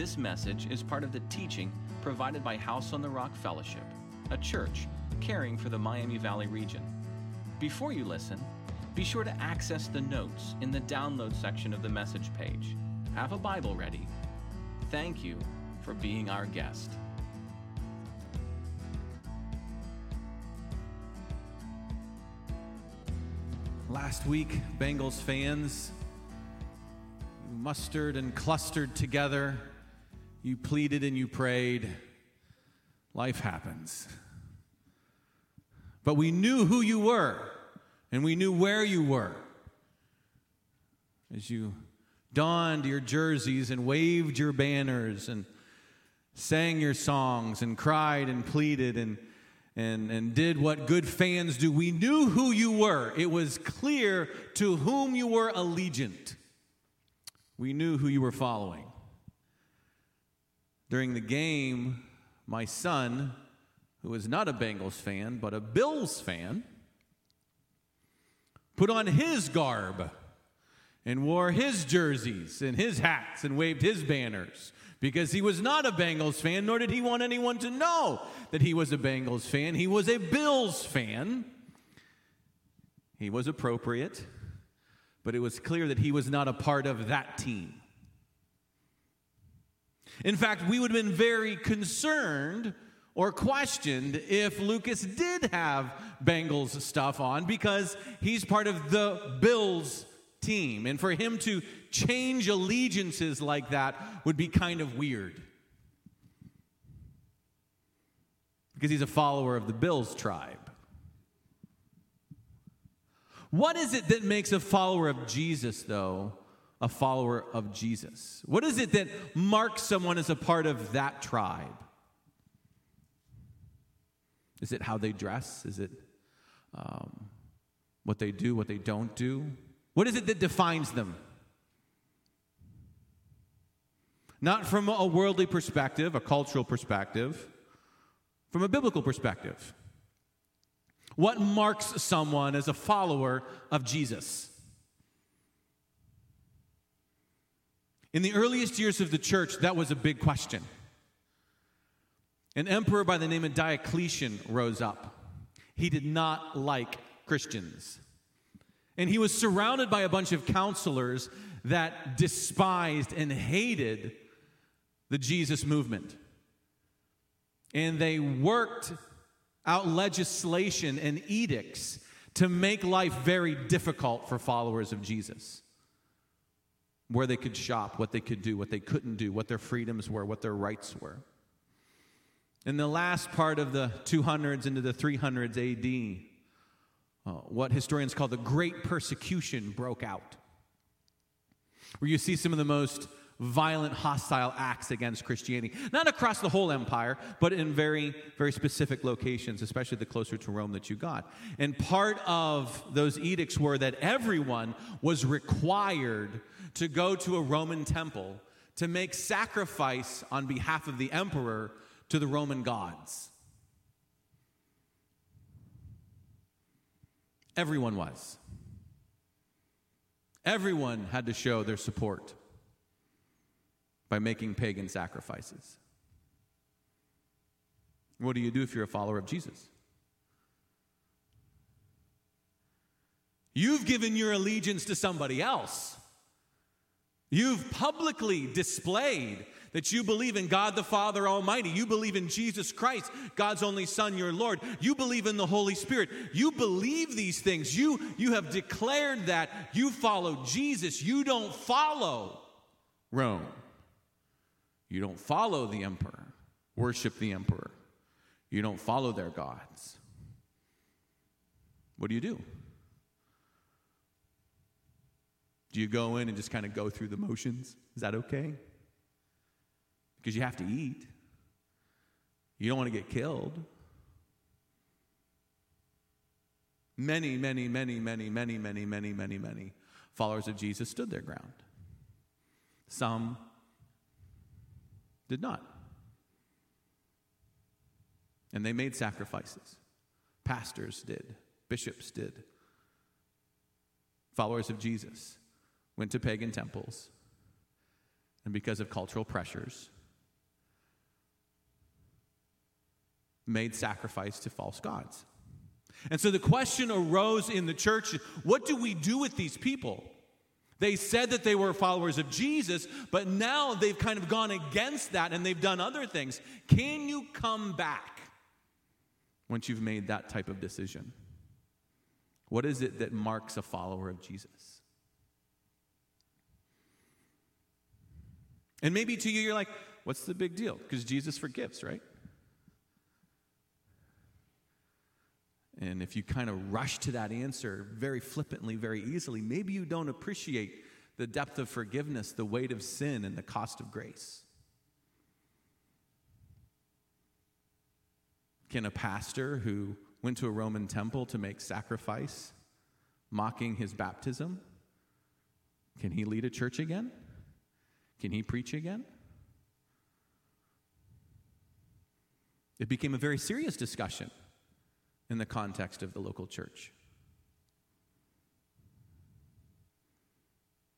This message is part of the teaching provided by House on the Rock Fellowship, a church caring for the Miami Valley region. Before you listen, be sure to access the notes in the download section of the message page. Have a Bible ready. Thank you for being our guest. Last week, Bengals fans mustered and clustered together. You pleaded and you prayed. Life happens. But we knew who you were, and we knew where you were. As you donned your jerseys and waved your banners and sang your songs and cried and pleaded and and, and did what good fans do. We knew who you were. It was clear to whom you were allegiant. We knew who you were following. During the game, my son, who is not a Bengals fan, but a Bills fan, put on his garb and wore his jerseys and his hats and waved his banners because he was not a Bengals fan, nor did he want anyone to know that he was a Bengals fan. He was a Bills fan. He was appropriate, but it was clear that he was not a part of that team. In fact, we would have been very concerned or questioned if Lucas did have Bengals stuff on because he's part of the Bills team. And for him to change allegiances like that would be kind of weird. Because he's a follower of the Bills tribe. What is it that makes a follower of Jesus, though, a follower of Jesus? What is it that marks someone as a part of that tribe? Is it how they dress? Is it um, what they do, what they don't do? What is it that defines them? Not from a worldly perspective, a cultural perspective, from a biblical perspective. What marks someone as a follower of Jesus? In the earliest years of the church, that was a big question. An emperor by the name of Diocletian rose up. He did not like Christians. And he was surrounded by a bunch of counselors that despised and hated the Jesus movement. And they worked out legislation and edicts to make life very difficult for followers of Jesus. Where they could shop, what they could do, what they couldn't do, what their freedoms were, what their rights were. In the last part of the 200s into the 300s AD, uh, what historians call the Great Persecution broke out, where you see some of the most violent, hostile acts against Christianity. Not across the whole empire, but in very, very specific locations, especially the closer to Rome that you got. And part of those edicts were that everyone was required to go to a Roman temple to make sacrifice on behalf of the emperor to the Roman gods. Everyone was. Everyone had to show their support by making pagan sacrifices. What do you do if you're a follower of Jesus? You've given your allegiance to somebody else. You've publicly displayed that you believe in God the Father Almighty. You believe in Jesus Christ, God's only Son, your Lord. You believe in the Holy Spirit. You believe these things. You, you have declared that you follow Jesus. You don't follow Rome. You don't follow the emperor, worship the emperor. You don't follow their gods. What do you do? Do you go in and just kind of go through the motions? Is that okay? because you have to eat. You don't want to get killed. Many, many, many, many, many, many, many, many, many followers of Jesus stood their ground. Some did not. And they made sacrifices. Pastors did, bishops did. Followers of Jesus went to pagan temples and because of cultural pressures, made sacrifice to false gods. And so the question arose in the church what do we do with these people? They said that they were followers of Jesus, but now they've kind of gone against that and they've done other things. Can you come back once you've made that type of decision? What is it that marks a follower of Jesus? And maybe to you, you're like, what's the big deal? Because Jesus forgives, right? And if you kind of rush to that answer very flippantly, very easily, maybe you don't appreciate the depth of forgiveness, the weight of sin, and the cost of grace. Can a pastor who went to a Roman temple to make sacrifice, mocking his baptism, can he lead a church again? Can he preach again? It became a very serious discussion in the context of the local church.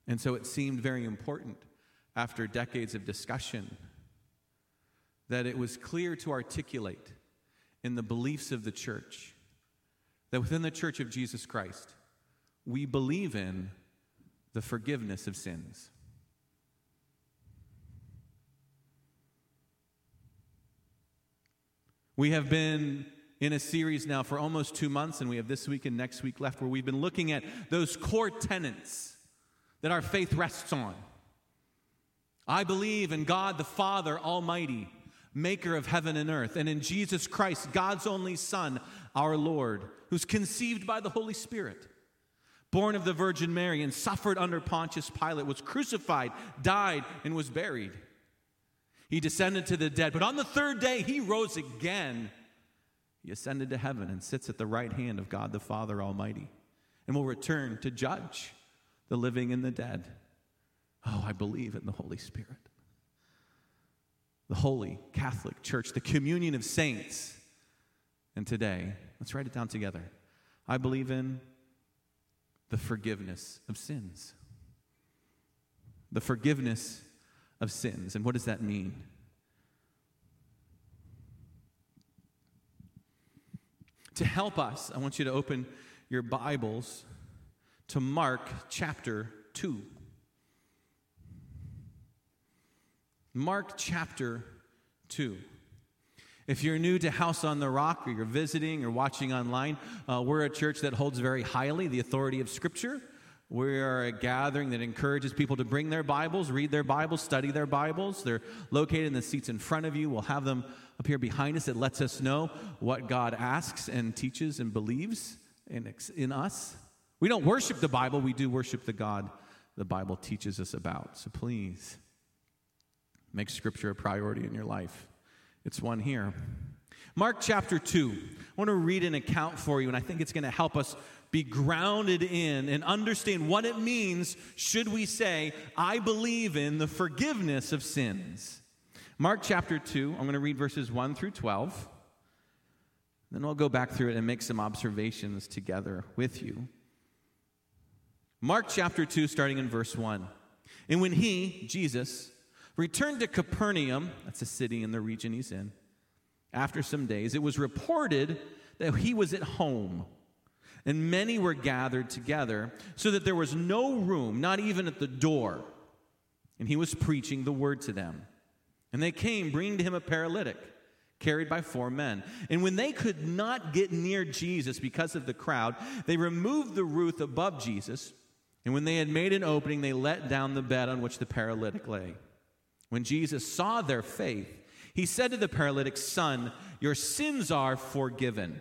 And so it seemed very important after decades of discussion that it was clear to articulate in the beliefs of the church that within the church of Jesus Christ, we believe in the forgiveness of sins. We have been in a series now for almost two months, and we have this week and next week left, where we've been looking at those core tenets that our faith rests on. I believe in God the Father Almighty, maker of heaven and earth, and in Jesus Christ, God's only Son, our Lord, who's conceived by the Holy Spirit, born of the Virgin Mary, and suffered under Pontius Pilate, was crucified, died, and was buried. He descended to the dead, but on the third day, he rose again he ascended to heaven and sits at the right hand of God the Father Almighty and will return to judge the living and the dead. Oh, I believe in the Holy Spirit. The Holy Catholic Church, the communion of saints. And today, let's write it down together. I believe in the forgiveness of sins. The forgiveness of sins. And what does that mean? To help us, I want you to open your Bibles to Mark chapter 2. Mark chapter 2. If you're new to House on the Rock or you're visiting or watching online, uh, we're a church that holds very highly the authority of Scripture. We are a gathering that encourages people to bring their Bibles, read their Bibles, study their Bibles. They're located in the seats in front of you. We'll have them up here behind us. It lets us know what God asks and teaches and believes in, in us. We don't worship the Bible, we do worship the God the Bible teaches us about. So please make Scripture a priority in your life. It's one here. Mark chapter 2. I want to read an account for you, and I think it's going to help us be grounded in and understand what it means should we say, I believe in the forgiveness of sins. Mark chapter 2, I'm going to read verses 1 through 12. Then we'll go back through it and make some observations together with you. Mark chapter 2, starting in verse 1. And when he, Jesus, returned to Capernaum, that's a city in the region he's in, after some days, it was reported that he was at home. And many were gathered together, so that there was no room, not even at the door. And he was preaching the word to them. And they came, bringing to him a paralytic carried by four men. And when they could not get near Jesus because of the crowd, they removed the roof above Jesus. And when they had made an opening, they let down the bed on which the paralytic lay. When Jesus saw their faith, he said to the paralytic, Son, your sins are forgiven.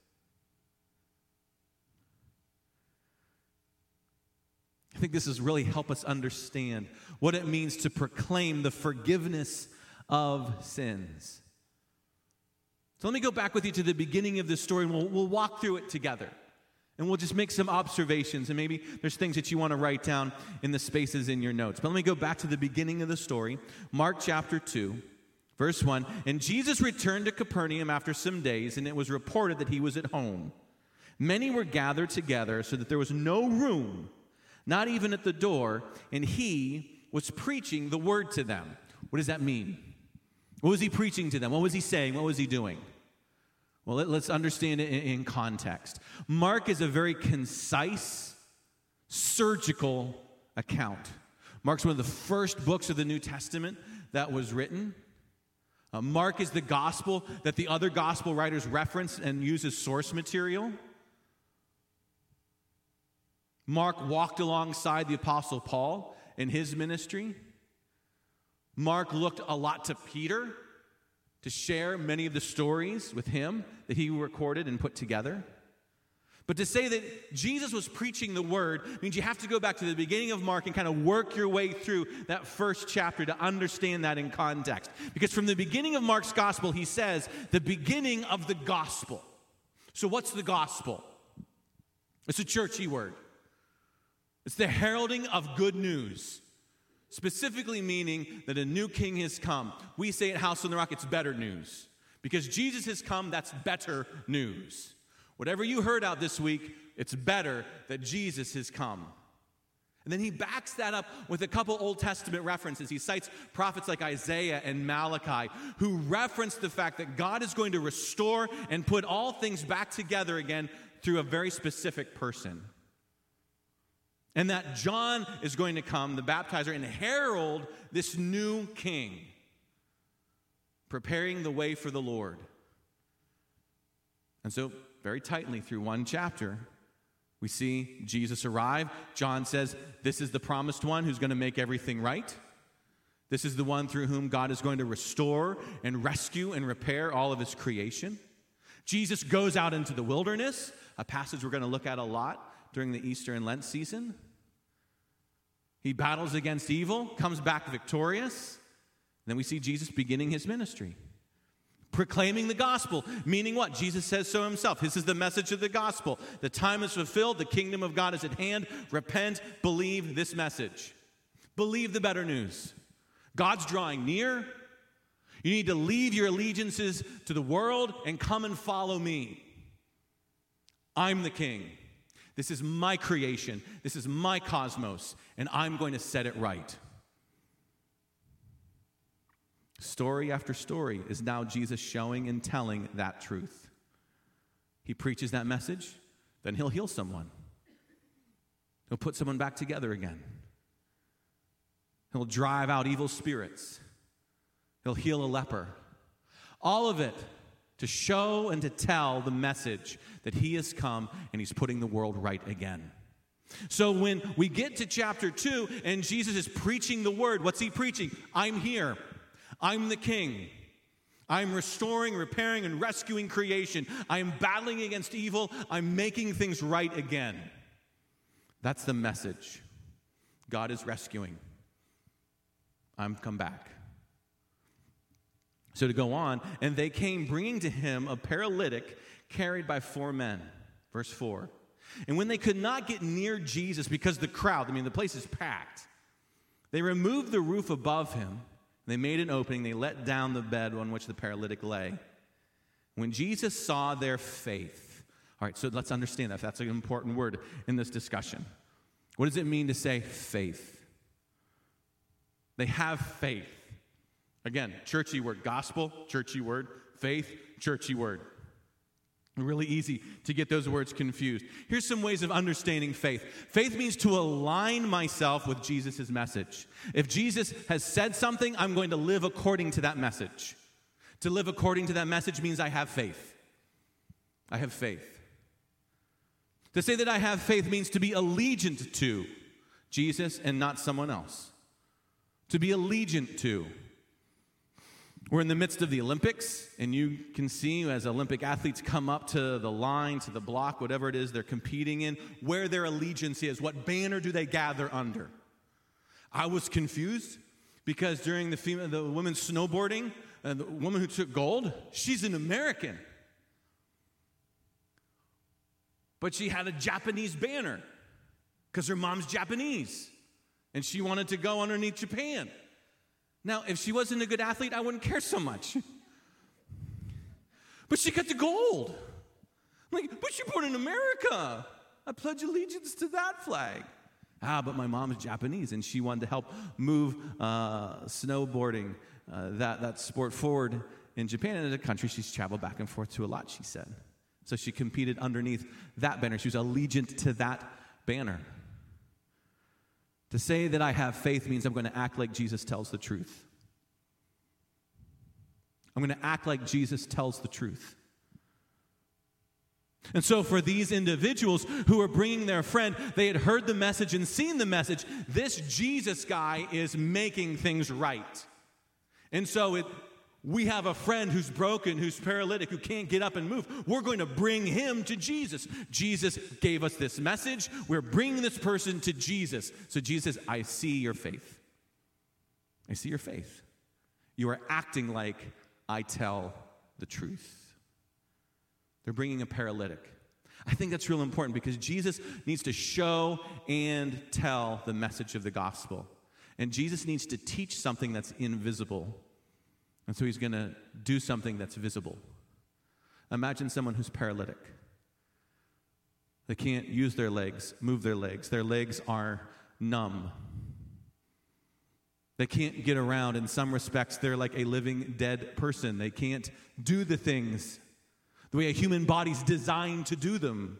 Think this has really helped us understand what it means to proclaim the forgiveness of sins. So let me go back with you to the beginning of this story and we'll, we'll walk through it together. And we'll just make some observations, and maybe there's things that you want to write down in the spaces in your notes. But let me go back to the beginning of the story, Mark chapter 2, verse 1. And Jesus returned to Capernaum after some days, and it was reported that he was at home. Many were gathered together so that there was no room, not even at the door, and he was preaching the word to them. What does that mean? What was he preaching to them? What was he saying? What was he doing? Well, let, us understand it in, context. Mark is a very concise, surgical account. Mark's one of the first books of the New Testament that was written. Uh, Mark is the gospel that the other gospel writers reference and use as source material. Mark walked alongside the Apostle Paul in his ministry. Mark looked a lot to Peter to share many of the stories with him that he recorded and put together. But to say that Jesus was preaching the word means you have to go back to the beginning of Mark and kind of work your way through that first chapter to understand that in context. Because from the beginning of Mark's gospel, he says, the beginning of the gospel. So, what's the gospel? It's a churchy word, it's the heralding of good news specifically meaning that a new king has come. We say at House on the Rock, it's better news. Because Jesus has come, that's better news. Whatever you heard out this week, it's better that Jesus has come. And then he backs that up with a couple Old Testament references. He cites prophets like Isaiah and Malachi, who reference the fact that God is going to restore and put all things back together again through a very specific person. And that John is going to come, the baptizer, and herald this new king, preparing the way for the Lord. And so, very tightly through one chapter, we see Jesus arrive. John says, This is the promised one who's going to make everything right. This is the one through whom God is going to restore and rescue and repair all of his creation. Jesus goes out into the wilderness, a passage we're going to look at a lot during the Easter and Lent season. He battles against evil, comes back victorious. Then we see Jesus beginning his ministry. Proclaiming the gospel, meaning what? Jesus says so himself. This is the message of the gospel. The time is fulfilled, the kingdom of God is at hand. Repent, believe this message. Believe the better news. God's drawing near. You need to leave your allegiances to the world and come and follow me. I'm the king. This is my creation. This is my cosmos, and I'm going to set it right. Story after story is now Jesus showing and telling that truth. He preaches that message, then he'll heal someone. He'll put someone back together again. He'll drive out evil spirits. He'll heal a leper. All of it to show and to tell the message that he has come and he's putting the world right again. So when we get to chapter 2 and Jesus is preaching the word, what's he preaching? I'm here. I'm the king. I'm restoring, repairing, and rescuing creation. I am battling against evil. I'm making things right again. That's the message. God is rescuing. I'm come back. So to go on, and they came bringing to him a paralytic carried by four men. Verse 4. And when they could not get near Jesus because the crowd, I mean, the place is packed, they removed the roof above him. They made an opening. They let down the bed on which the paralytic lay. When Jesus saw their faith, all right, so let's understand that. That's an important word in this discussion. What does it mean to say faith? They have faith. Again, churchy word. Gospel, churchy word. Faith, churchy word. Really easy to get those words confused. Here's some ways of understanding faith faith means to align myself with Jesus' message. If Jesus has said something, I'm going to live according to that message. To live according to that message means I have faith. I have faith. To say that I have faith means to be allegiant to Jesus and not someone else. To be allegiant to. We're in the midst of the Olympics, and you can see as Olympic athletes come up to the line, to the block, whatever it is they're competing in, where their allegiance is. What banner do they gather under? I was confused because during the, female, the women's snowboarding, uh, the woman who took gold, she's an American. But she had a Japanese banner because her mom's Japanese and she wanted to go underneath Japan. Now, if she wasn't a good athlete, I wouldn't care so much. but she got the gold. I'm like, but you're born in America. I pledge allegiance to that flag. Ah, but my mom is Japanese and she wanted to help move uh, snowboarding, uh, that, that sport forward in Japan. And in a country she's traveled back and forth to a lot, she said. So she competed underneath that banner. She was allegiant to that banner. To say that I have faith means I'm going to act like Jesus tells the truth. I'm going to act like Jesus tells the truth. And so, for these individuals who were bringing their friend, they had heard the message and seen the message. This Jesus guy is making things right. And so, it, we have a friend who's broken, who's paralytic, who can't get up and move. We're going to bring him to Jesus. Jesus gave us this message. We're bringing this person to Jesus. So Jesus, I see your faith. I see your faith. You are acting like I tell the truth. They're bringing a paralytic. I think that's real important because Jesus needs to show and tell the message of the gospel. And Jesus needs to teach something that's invisible and so he's going to do something that's visible. Imagine someone who's paralytic. They can't use their legs, move their legs. Their legs are numb. They can't get around. In some respects, they're like a living dead person. They can't do the things the way a human body's designed to do them.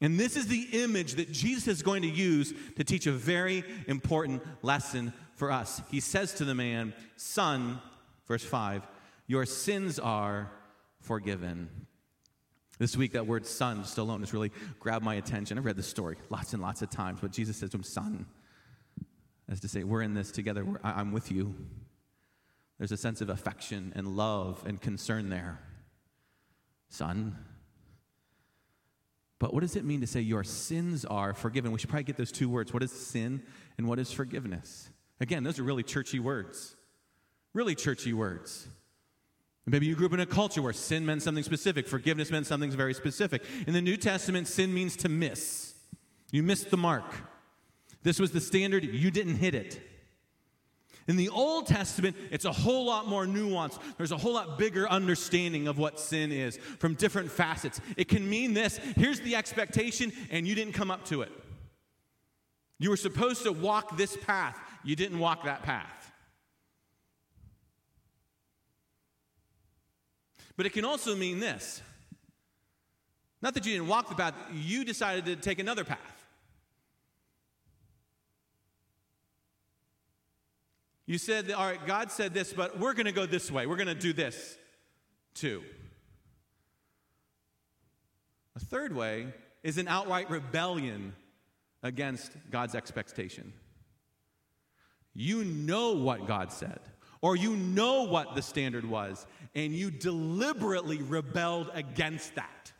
And this is the image that Jesus is going to use to teach a very important lesson for us. He says to the man, Son, verse 5, your sins are forgiven. This week, that word son just alone has really grabbed my attention. I've read this story lots and lots of times, but Jesus says to him, Son, as to say, We're in this together, I'm with you. There's a sense of affection and love and concern there. Son. But what does it mean to say your sins are forgiven? We should probably get those two words. What is sin and what is forgiveness? Again, those are really churchy words. Really churchy words. Maybe you grew up in a culture where sin meant something specific, forgiveness meant something very specific. In the New Testament, sin means to miss. You missed the mark. This was the standard, you didn't hit it. In the Old Testament, it's a whole lot more nuanced. There's a whole lot bigger understanding of what sin is from different facets. It can mean this here's the expectation, and you didn't come up to it. You were supposed to walk this path, you didn't walk that path. But it can also mean this not that you didn't walk the path, you decided to take another path. You said, all right, God said this, but we're going to go this way. We're going to do this too. A third way is an outright rebellion against God's expectation. You know what God said, or you know what the standard was, and you deliberately rebelled against that,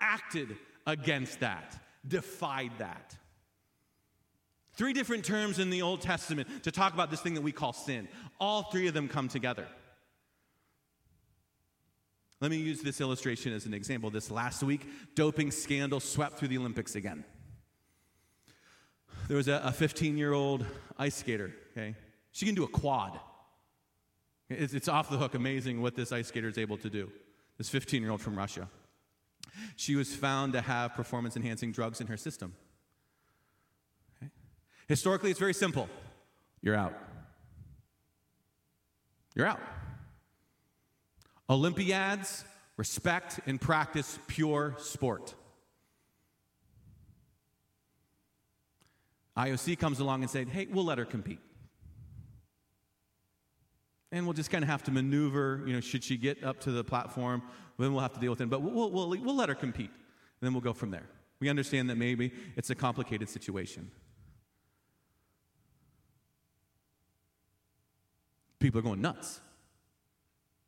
acted against that, defied that. Three different terms in the Old Testament to talk about this thing that we call sin. All three of them come together. Let me use this illustration as an example. This last week, doping scandal swept through the Olympics again there was a 15 year old ice skater, okay? She can do a quad. It's, it's off the hook amazing what this ice skater is able to do. This 15 year old from Russia. She was found to have performance enhancing drugs in her system. Okay? Historically, it's very simple you're out. You're out. Olympiads respect and practice pure sport. IOC comes along and said, hey, we'll let her compete. and we'll just kind of have to maneuver. You know, should she get up to the platform, then we'll have to deal with it. But we'll, we'll, we'll let her compete, and then we'll go from there. We understand that maybe it's a complicated situation. People are going nuts.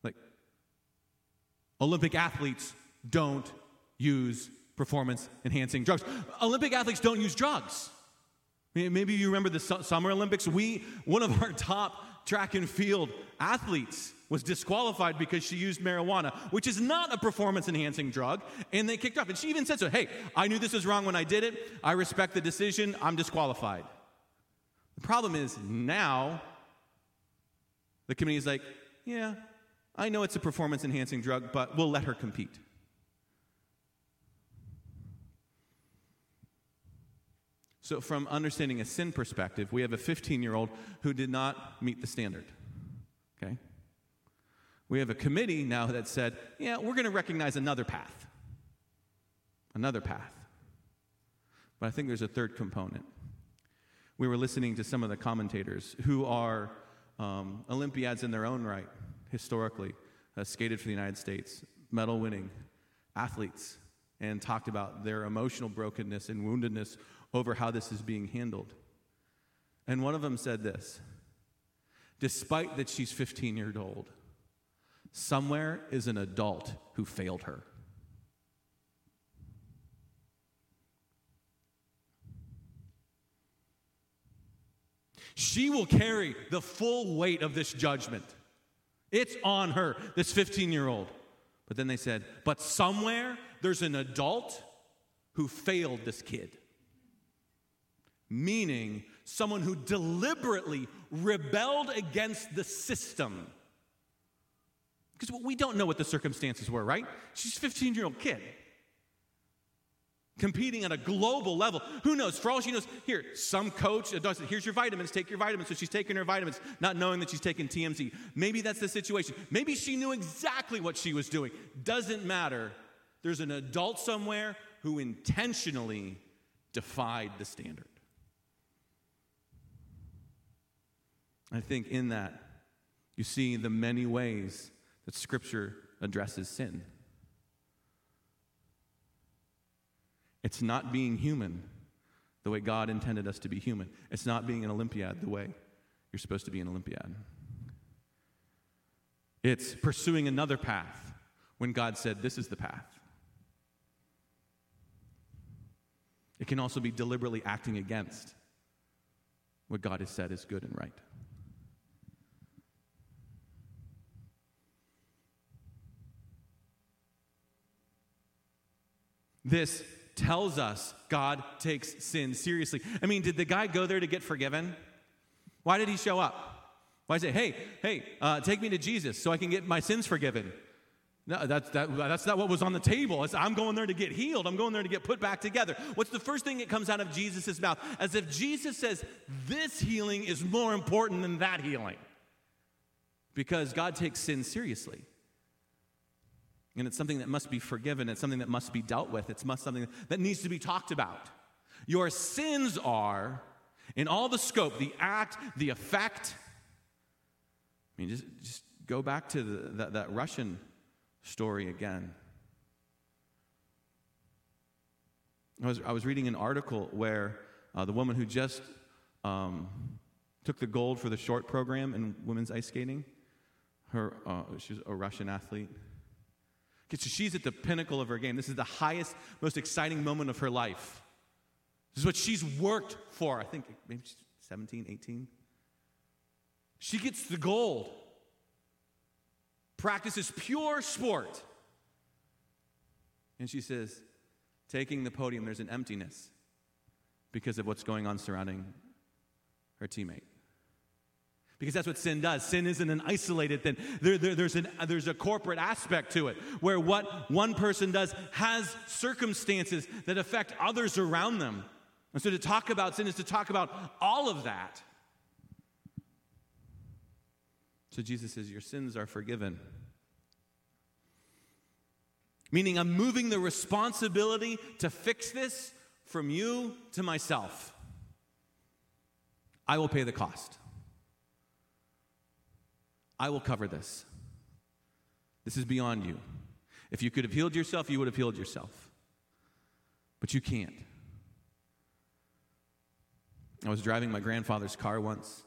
Like, Olympic athletes don't use performance enhancing drugs. Olympic athletes don't use drugs. Maybe you remember the Summer Olympics. We, one of our top track and field athletes, was disqualified because she used marijuana, which is not a performance enhancing drug, and they kicked off. And she even said so Hey, I knew this was wrong when I did it. I respect the decision. I'm disqualified. The problem is now the committee is like, Yeah, I know it's a performance enhancing drug, but we'll let her compete. So, from understanding a sin perspective, we have a 15 year old who did not meet the standard. Okay? We have a committee now that said, yeah, we're going to recognize another path. Another path. But I think there's a third component. We were listening to some of the commentators who are um, Olympiads in their own right, historically, uh, skated for the United States, medal winning athletes, and talked about their emotional brokenness and woundedness over how this is being handled. And one of them said this despite that she's 15 years old, somewhere is an adult who failed her. She will carry the full weight of this judgment. It's on her, this 15 year old. But then they said, but somewhere there's an adult who failed this kid meaning someone who deliberately rebelled against the system. Because we don't know what the circumstances were, right? She's a 15 year old kid competing at a global level. Who knows? For all she knows, here, some coach it. Here's your vitamins, take your vitamins. So she's taking her vitamins, not knowing that she's taking TMZ. Maybe that's the situation. Maybe she knew exactly what she was doing. Doesn't matter. There's an adult somewhere who intentionally defied the standard. I think in that, you see the many ways that Scripture addresses sin. It's not being human the way God intended us to be human. It's not being an Olympiad the way you're supposed to be an Olympiad. It's pursuing another path when God said, This is the path. It can also be deliberately acting against what God has said is good and right. This tells us God takes sin seriously. I mean, did the guy go there to get forgiven? Why did he show up? Why say, hey, hey, uh, take me to Jesus so I can get my sins forgiven? No, that's, that, that's not what was on the table. It's, I'm going there to get healed. I'm going there to get put back together. What's the first thing that comes out of Jesus' mouth? As if Jesus says, this healing is more important than that healing. Because God takes sin seriously. And it's something that must be forgiven. It's something that must be dealt with. It's must something that needs to be talked about. Your sins are, in all the scope, the act, the effect. I mean, just, just go back to the, that, that Russian story again. I was, I was reading an article where uh, the woman who just um, took the gold for the short program in women's ice skating, her, uh, she's a Russian athlete. She's at the pinnacle of her game. This is the highest, most exciting moment of her life. This is what she's worked for, I think maybe 17, 18. She gets the gold, practices pure sport. And she says, taking the podium, there's an emptiness because of what's going on surrounding her teammate. Because that's what sin does. Sin isn't an isolated thing. There, there, there's, an, uh, there's a corporate aspect to it where what one person does has circumstances that affect others around them. And so to talk about sin is to talk about all of that. So Jesus says, Your sins are forgiven. Meaning, I'm moving the responsibility to fix this from you to myself. I will pay the cost. I will cover this. This is beyond you. If you could have healed yourself, you would have healed yourself. But you can't. I was driving my grandfather's car once.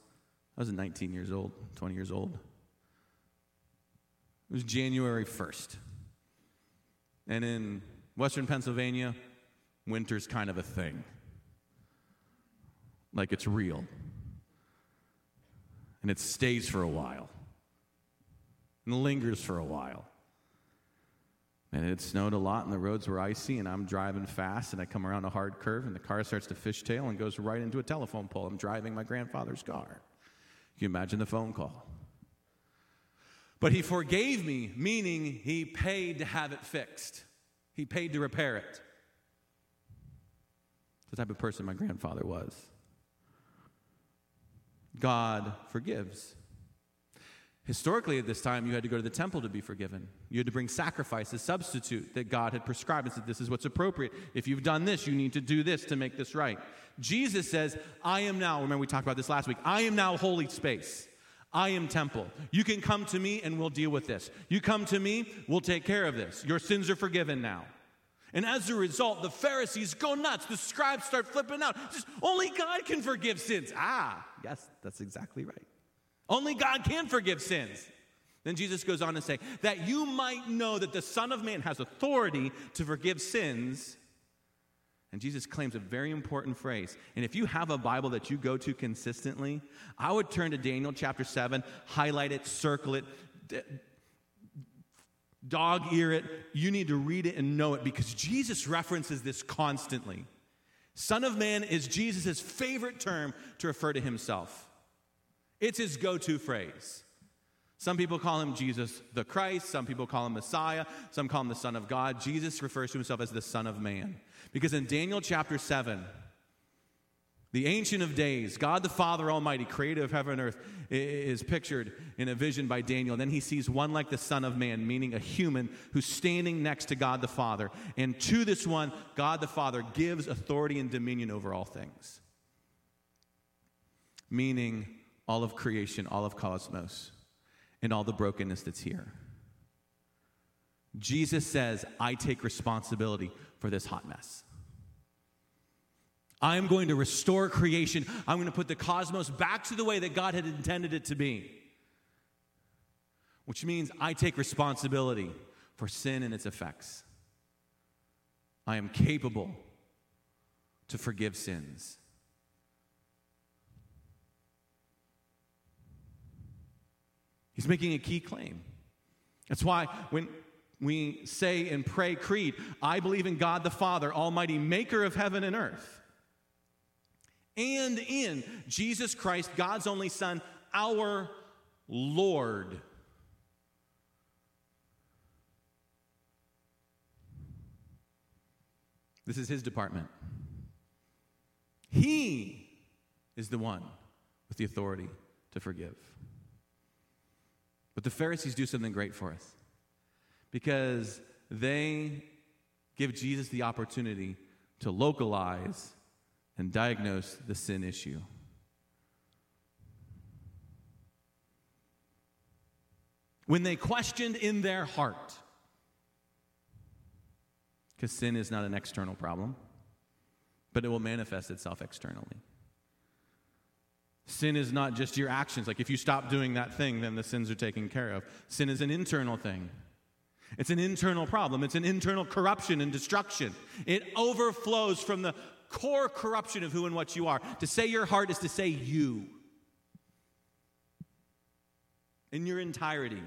I was 19 years old, 20 years old. It was January 1st. And in Western Pennsylvania, winter's kind of a thing. Like it's real. And it stays for a while. And lingers for a while. And it snowed a lot and the roads were icy, and I'm driving fast, and I come around a hard curve, and the car starts to fishtail and goes right into a telephone pole. I'm driving my grandfather's car. Can you imagine the phone call? But he forgave me, meaning he paid to have it fixed. He paid to repair it. The type of person my grandfather was. God forgives. Historically, at this time, you had to go to the temple to be forgiven. You had to bring sacrifice, a substitute that God had prescribed and said, This is what's appropriate. If you've done this, you need to do this to make this right. Jesus says, I am now, remember we talked about this last week, I am now holy space. I am temple. You can come to me and we'll deal with this. You come to me, we'll take care of this. Your sins are forgiven now. And as a result, the Pharisees go nuts. The scribes start flipping out. Just, only God can forgive sins. Ah, yes, that's exactly right. Only God can forgive sins. Then Jesus goes on to say, that you might know that the Son of Man has authority to forgive sins. And Jesus claims a very important phrase. And if you have a Bible that you go to consistently, I would turn to Daniel chapter 7, highlight it, circle it, dog ear it. You need to read it and know it because Jesus references this constantly. Son of Man is Jesus' favorite term to refer to himself. It's his go to phrase. Some people call him Jesus the Christ, some people call him Messiah, some call him the Son of God. Jesus refers to himself as the Son of Man. Because in Daniel chapter 7, the Ancient of Days, God the Father Almighty, creator of heaven and earth, is pictured in a vision by Daniel. And then he sees one like the Son of Man, meaning a human who's standing next to God the Father. And to this one, God the Father gives authority and dominion over all things, meaning all of creation, all of cosmos, and all the brokenness that's here. Jesus says, I take responsibility for this hot mess. I'm going to restore creation. I'm going to put the cosmos back to the way that God had intended it to be. Which means I take responsibility for sin and its effects. I am capable to forgive sins. He's making a key claim. That's why when we say and pray creed, I believe in God the Father, Almighty, maker of heaven and earth and in Jesus Christ, God's only Son, our Lord. This is his department. He is the one with the authority to forgive. But the Pharisees do something great for us because they give Jesus the opportunity to localize and diagnose the sin issue. When they questioned in their heart, because sin is not an external problem, but it will manifest itself externally. Sin is not just your actions. Like if you stop doing that thing, then the sins are taken care of. Sin is an internal thing. It's an internal problem. It's an internal corruption and destruction. It overflows from the core corruption of who and what you are. To say your heart is to say you in your entirety.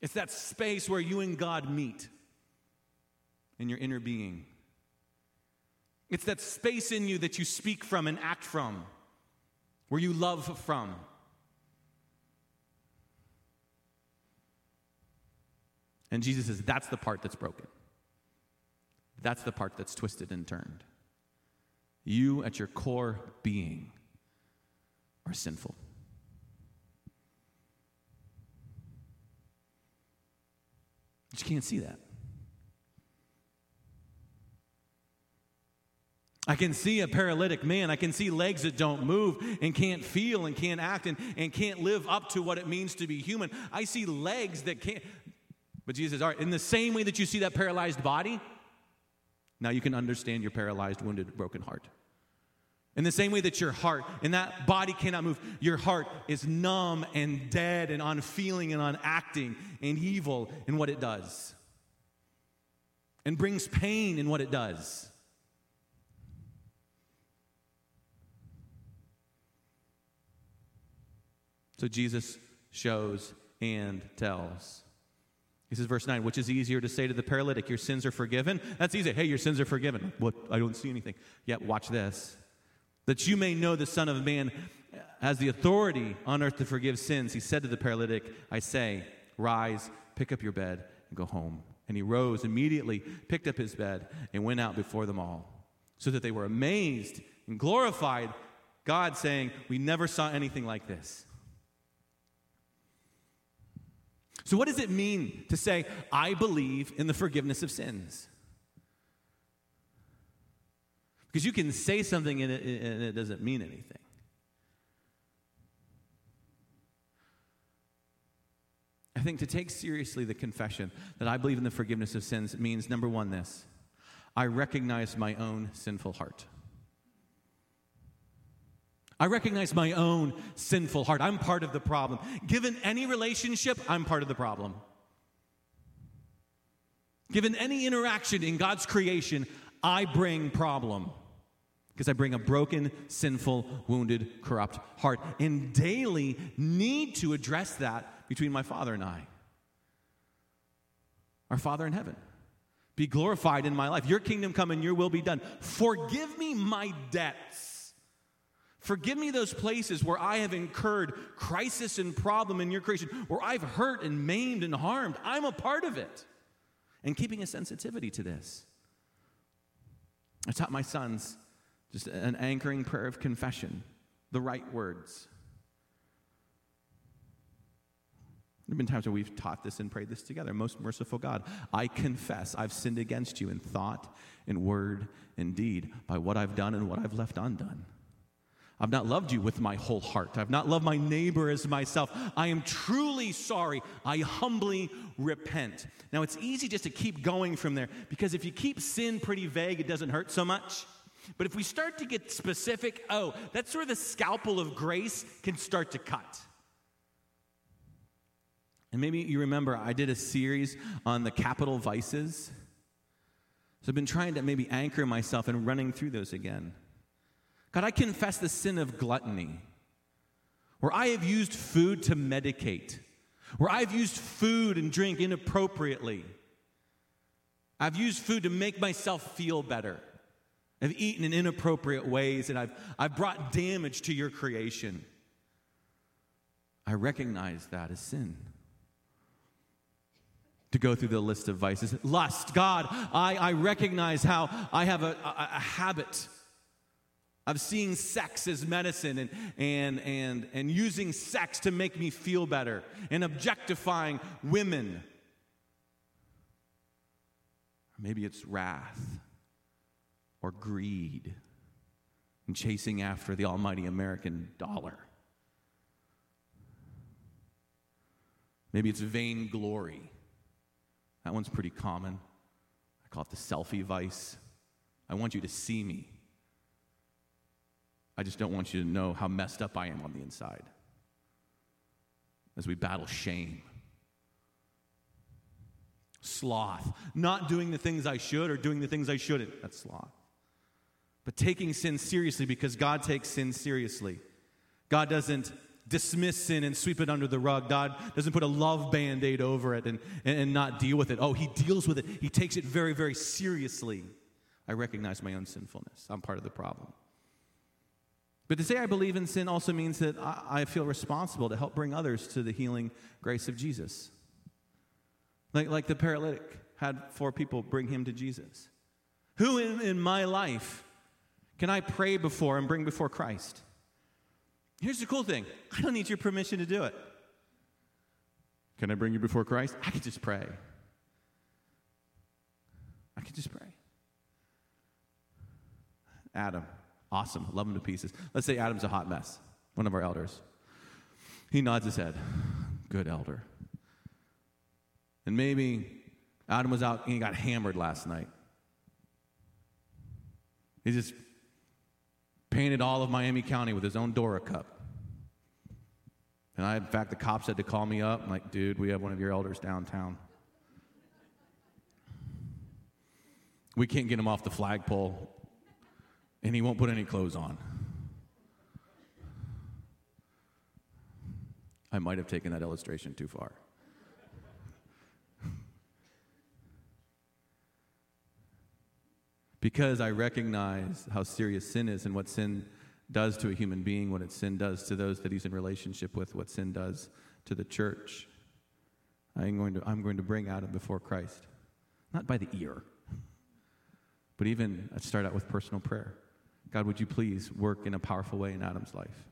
It's that space where you and God meet in your inner being. It's that space in you that you speak from and act from, where you love from. And Jesus says that's the part that's broken. That's the part that's twisted and turned. You, at your core being, are sinful. You can't see that. I can see a paralytic man. I can see legs that don't move and can't feel and can't act and, and can't live up to what it means to be human. I see legs that can't. But Jesus says, all right, in the same way that you see that paralyzed body, now you can understand your paralyzed, wounded, broken heart. In the same way that your heart and that body cannot move, your heart is numb and dead and unfeeling and unacting and evil in what it does and brings pain in what it does. So Jesus shows and tells. He says, verse 9, which is easier to say to the paralytic, Your sins are forgiven? That's easy. Hey, your sins are forgiven. What? I don't see anything. Yet, watch this. That you may know the Son of Man has the authority on earth to forgive sins. He said to the paralytic, I say, Rise, pick up your bed, and go home. And he rose immediately, picked up his bed, and went out before them all, so that they were amazed and glorified God, saying, We never saw anything like this. So, what does it mean to say, I believe in the forgiveness of sins? Because you can say something and it, and it doesn't mean anything. I think to take seriously the confession that I believe in the forgiveness of sins means number one, this I recognize my own sinful heart. I recognize my own sinful heart. I'm part of the problem. Given any relationship, I'm part of the problem. Given any interaction in God's creation, I bring problem. Because I bring a broken, sinful, wounded, corrupt heart and daily need to address that between my Father and I. Our Father in heaven, be glorified in my life. Your kingdom come and your will be done. Forgive me my debts Forgive me those places where I have incurred crisis and problem in your creation, where I've hurt and maimed and harmed. I'm a part of it. And keeping a sensitivity to this. I taught my sons just an anchoring prayer of confession, the right words. There have been times where we've taught this and prayed this together. Most merciful God, I confess I've sinned against you in thought, in word, in deed, by what I've done and what I've left undone. I've not loved you with my whole heart. I've not loved my neighbor as myself. I am truly sorry. I humbly repent. Now, it's easy just to keep going from there because if you keep sin pretty vague, it doesn't hurt so much. But if we start to get specific, oh, that's where the scalpel of grace can start to cut. And maybe you remember I did a series on the capital vices. So I've been trying to maybe anchor myself and running through those again. God, I confess the sin of gluttony, where I have used food to medicate, where I've used food and drink inappropriately. I've used food to make myself feel better. I've eaten in inappropriate ways, and I've, I've brought damage to your creation. I recognize that as sin. To go through the list of vices. Lust, God, I, I recognize how I have a, a, a habit of seeing sex as medicine and, and, and, and using sex to make me feel better and objectifying women. Maybe it's wrath or greed and chasing after the almighty American dollar. Maybe it's vainglory. That one's pretty common. I call it the selfie vice. I want you to see me. I just don't want you to know how messed up I am on the inside as we battle shame. Sloth, not doing the things I should or doing the things I shouldn't. That's sloth. But taking sin seriously because God takes sin seriously. God doesn't dismiss sin and sweep it under the rug. God doesn't put a love band aid over it and, and, and not deal with it. Oh, He deals with it. He takes it very, very seriously. I recognize my own sinfulness. I'm part of the problem. But to say I believe in sin also means that I, feel responsible to help bring others to the healing grace of Jesus. Like, like the paralytic had four people bring him to Jesus. Who in, in my life can I pray before and bring before Christ? Here's the cool thing I don't need your permission to do it. Can I bring you before Christ? I can just pray. I can just pray. Adam. Awesome. Love him to pieces. Let's say Adam's a hot mess, one of our elders. He nods his head. Good elder. And maybe Adam was out and he got hammered last night. He just painted all of Miami County with his own Dora cup. And I, in fact, the cops had to call me up. I'm like, dude, we have one of your elders downtown. We can't get him off the flagpole, and he won't put any clothes on. I might have taken that illustration too far. because I recognize how serious sin is and what sin does to a human being, what sin does to those that he's in relationship with, what sin does to the church. I'm going to, I'm going to bring Adam before Christ, not by the ear, but even I start out with personal prayer. God, would you please work in a powerful way in Adam's life?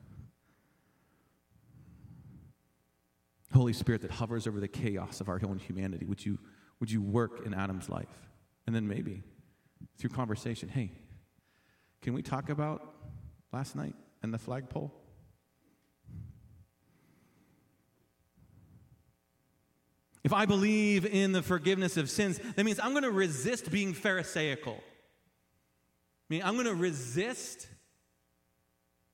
Holy Spirit that hovers over the chaos of our own humanity, would you, would you work in Adam's life? And then maybe through conversation, hey, can we talk about last night and the flagpole? If I believe in the forgiveness of sins, that means I'm going to resist being Pharisaical. I mean, I'm going to resist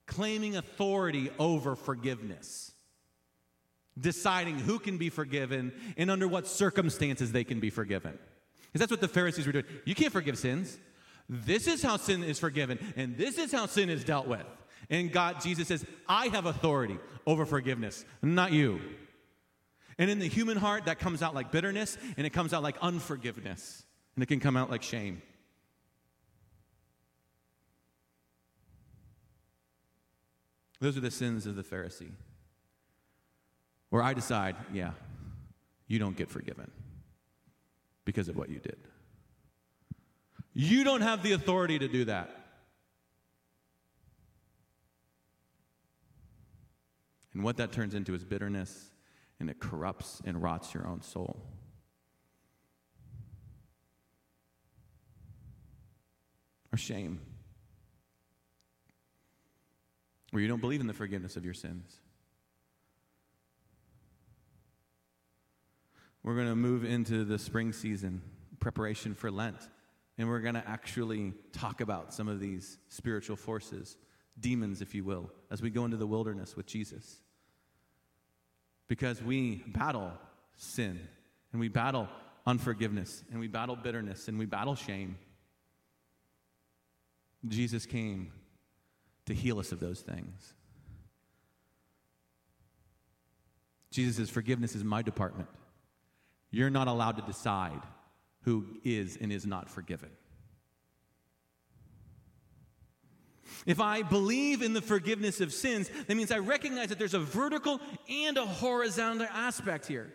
claiming authority over forgiveness, deciding who can be forgiven and under what circumstances they can be forgiven. Because that's what the Pharisees were doing. You can't forgive sins. This is how sin is forgiven, and this is how sin is dealt with. And God, Jesus says, I have authority over forgiveness, not you. And in the human heart, that comes out like bitterness, and it comes out like unforgiveness, and it can come out like shame. Those are the sins of the Pharisee. Where I decide, yeah, you don't get forgiven because of what you did. You don't have the authority to do that. And what that turns into is bitterness, and it corrupts and rots your own soul. Or shame, where you don't believe in the forgiveness of your sins. We're going to move into the spring season, preparation for Lent, and we're going to actually talk about some of these spiritual forces, demons, if you will, as we go into the wilderness with Jesus. Because we battle sin, and we battle unforgiveness, and we battle bitterness, and we battle shame. Jesus came to heal us of those things. Jesus says, Forgiveness is my department. You're not allowed to decide who is and is not forgiven. If I believe in the forgiveness of sins, that means I recognize that there's a vertical and a horizontal aspect here.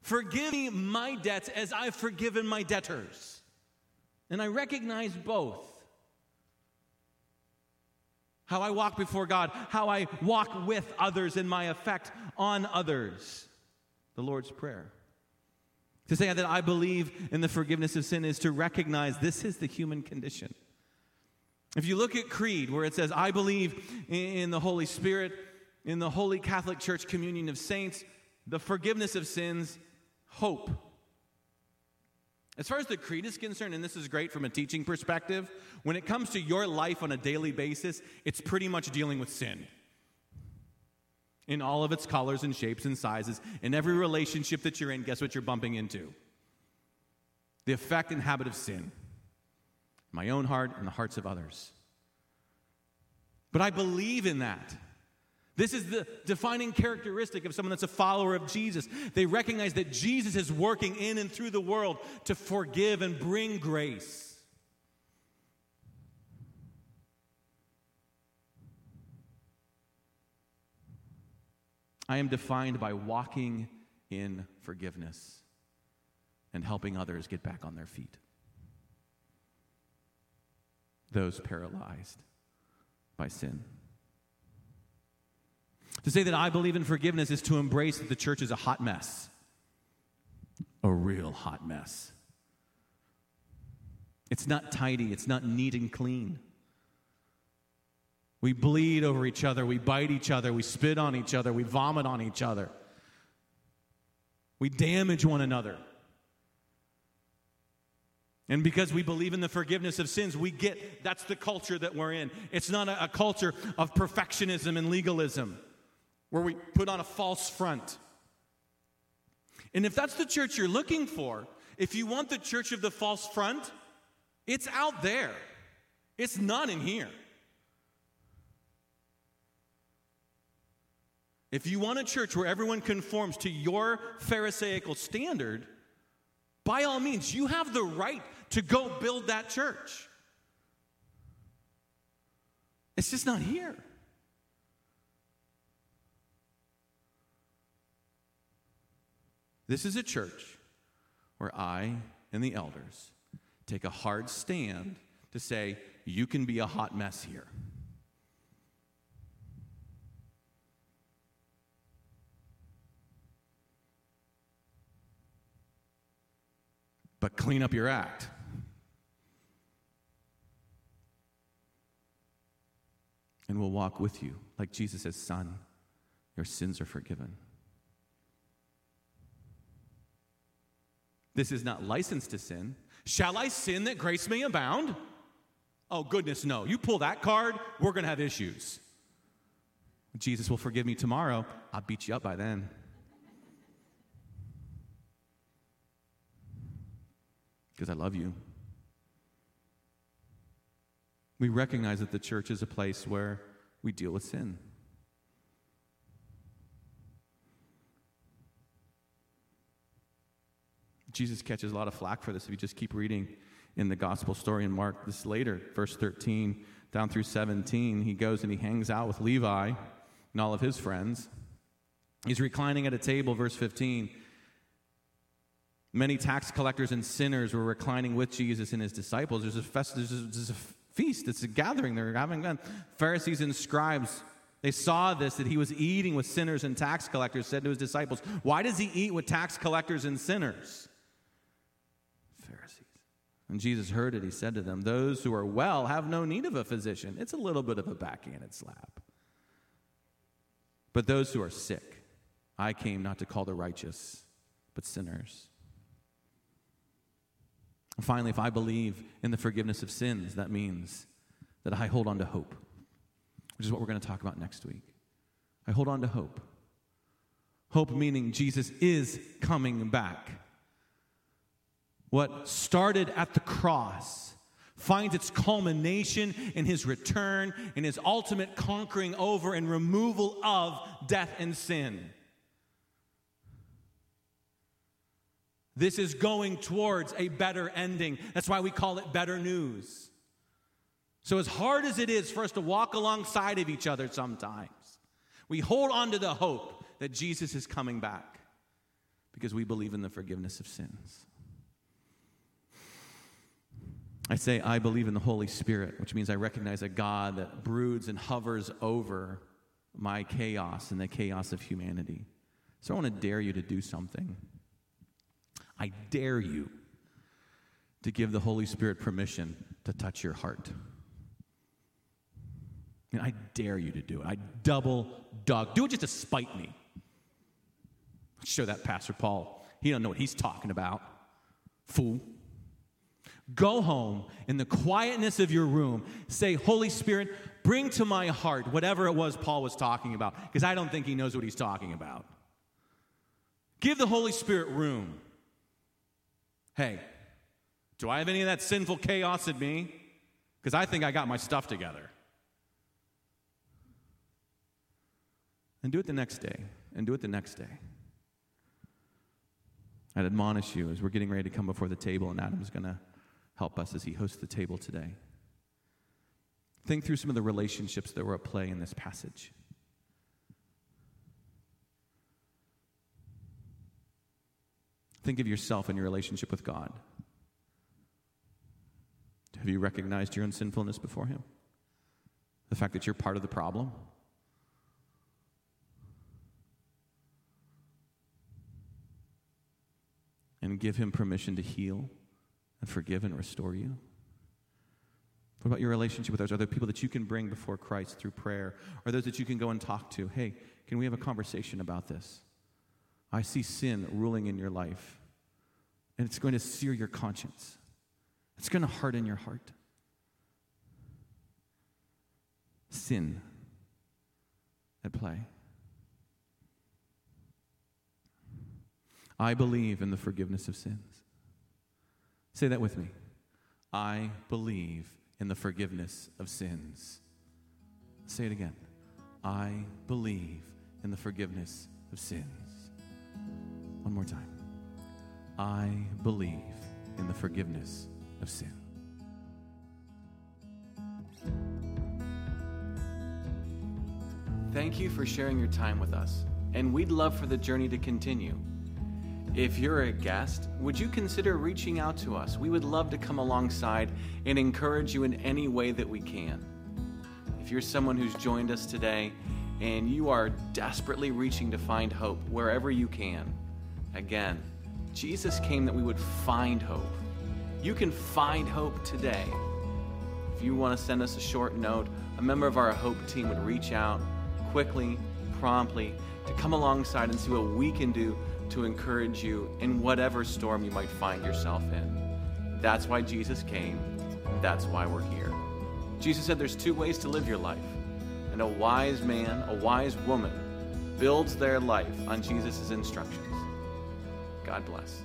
Forgive me my debts as I've forgiven my debtors. And I recognize both. How I walk before God, how I walk with others in my effect on others. The Lord's Prayer. To say that I believe in the forgiveness of sin is to recognize this is the human condition. If you look at Creed, where it says, I believe in the Holy Spirit, in the Holy Catholic Church communion of saints, the forgiveness of sins, hope. As far as the creed is concerned, and this is great from a teaching perspective, when it comes to your life on a daily basis, it's pretty much dealing with sin in all of its colors and shapes and sizes. In every relationship that you're in, guess what you're bumping into? The effect and habit of sin. My own heart and the hearts of others. But I believe in that. This is the defining characteristic of someone that's a follower of Jesus. They recognize that Jesus is working in and through the world to forgive and bring grace. I am defined by walking in forgiveness and helping others get back on their feet. Those paralyzed by sin. To say that I believe in forgiveness is to embrace that the church is a hot mess, a real hot mess. It's not tidy, it's not neat and clean. We bleed over each other. We bite each other. We spit on each other. We vomit on each other. We damage one another. And because we believe in the forgiveness of sins, we get that's the culture that we're in. It's not a, a, culture of perfectionism and legalism where we put on a false front. And if that's the church you're looking for, if you want the church of the false front, it's out there, it's not in here. If you want a church where everyone conforms to your Pharisaical standard, by all means, you have the right to go build that church. It's just not here. This is a church where I and the elders take a hard stand to say, you can be a hot mess here. But clean up your act. And we'll walk with you. Like Jesus says, Son, your sins are forgiven. This is not license to sin. Shall I sin that grace may abound? Oh, goodness, no. You pull that card, we're going to have issues. Jesus will forgive me tomorrow. I'll beat you up by then. Because I love you. We recognize that the church is a place where we deal with sin. Jesus catches a lot of flack for this if you just keep reading in the gospel story in Mark this later, verse 13 down through 17. He goes and he hangs out with Levi and all of his friends. He's reclining at a table, verse 15. Many tax collectors and sinners were reclining with Jesus and his disciples. There's a, fest, there's a, there's a feast, it's a gathering they're having. Pharisees and scribes they saw this, that he was eating with sinners and tax collectors, said to his disciples, Why does he eat with tax collectors and sinners? When Jesus heard it, he said to them, Those who are well have no need of a physician. It's a little bit of a backhanded slap. But those who are sick, I came not to call the righteous, but sinners. And finally, if I believe in the forgiveness of sins, that means that I hold on to hope, which is what we're going to talk about next week. I hold on to hope. Hope meaning Jesus is coming back. What started at the cross finds its culmination in his return, in his ultimate conquering over and removal of death and sin. This is going towards a better ending. That's why we call it better news. So, as hard as it is for us to walk alongside of each other sometimes, we hold on to the hope that Jesus is coming back because we believe in the forgiveness of sins. I say, I believe in the Holy Spirit, which means I recognize a God that broods and hovers over my chaos and the chaos of humanity. So I want to dare you to do something. I dare you to give the Holy Spirit permission to touch your heart. Mean, I dare you to do it. I double dog. Do it just to spite me. Show that Pastor Paul. He don't know what he's talking about. Fool. Go home in the quietness of your room. Say, Holy Spirit, bring to my heart whatever it was Paul was talking about, because I don't think he knows what he's talking about. Give the Holy Spirit room. Hey, do I have any of that sinful chaos in me? Because I think I got my stuff together. And do it the next day, and do it the next day. I'd admonish you as we're getting ready to come before the table, and Adam's going to help us as he hosts the table today. Think through some of the relationships that were at play in this passage. Think of yourself and your relationship with God. Have you recognized your own sinfulness before Him? The fact that you're part of the problem? And give Him permission to heal and forgive and restore you? What about your relationship with others? Are there people that you can bring before Christ through prayer? Are those that you can go and talk to? Hey, can we have a conversation about this? I see sin ruling in your life, and it's going to sear your conscience, it's going to harden your heart. Sin at play. I believe in the forgiveness of sins. Say that with me. I believe in the forgiveness of sins. Say it again. I believe in the forgiveness of sins. One more time. I believe in the forgiveness of sin. Thank you for sharing your time with us, and we'd love for the journey to continue. If you're a guest, would you consider reaching out to us? We would love to come alongside and encourage you in any way that we can. If you're someone who's joined us today and you are desperately reaching to find hope wherever you can, again, Jesus came that we would find hope. You can find hope today. If you want to send us a short note, a member of our Hope team would reach out quickly, promptly, to come alongside and see what we can do to encourage you in whatever storm you might find yourself in. That's why Jesus came. That's why we're here. Jesus said there's two ways to live your life. And a wise man, a wise woman, builds their life on Jesus' instructions. God bless.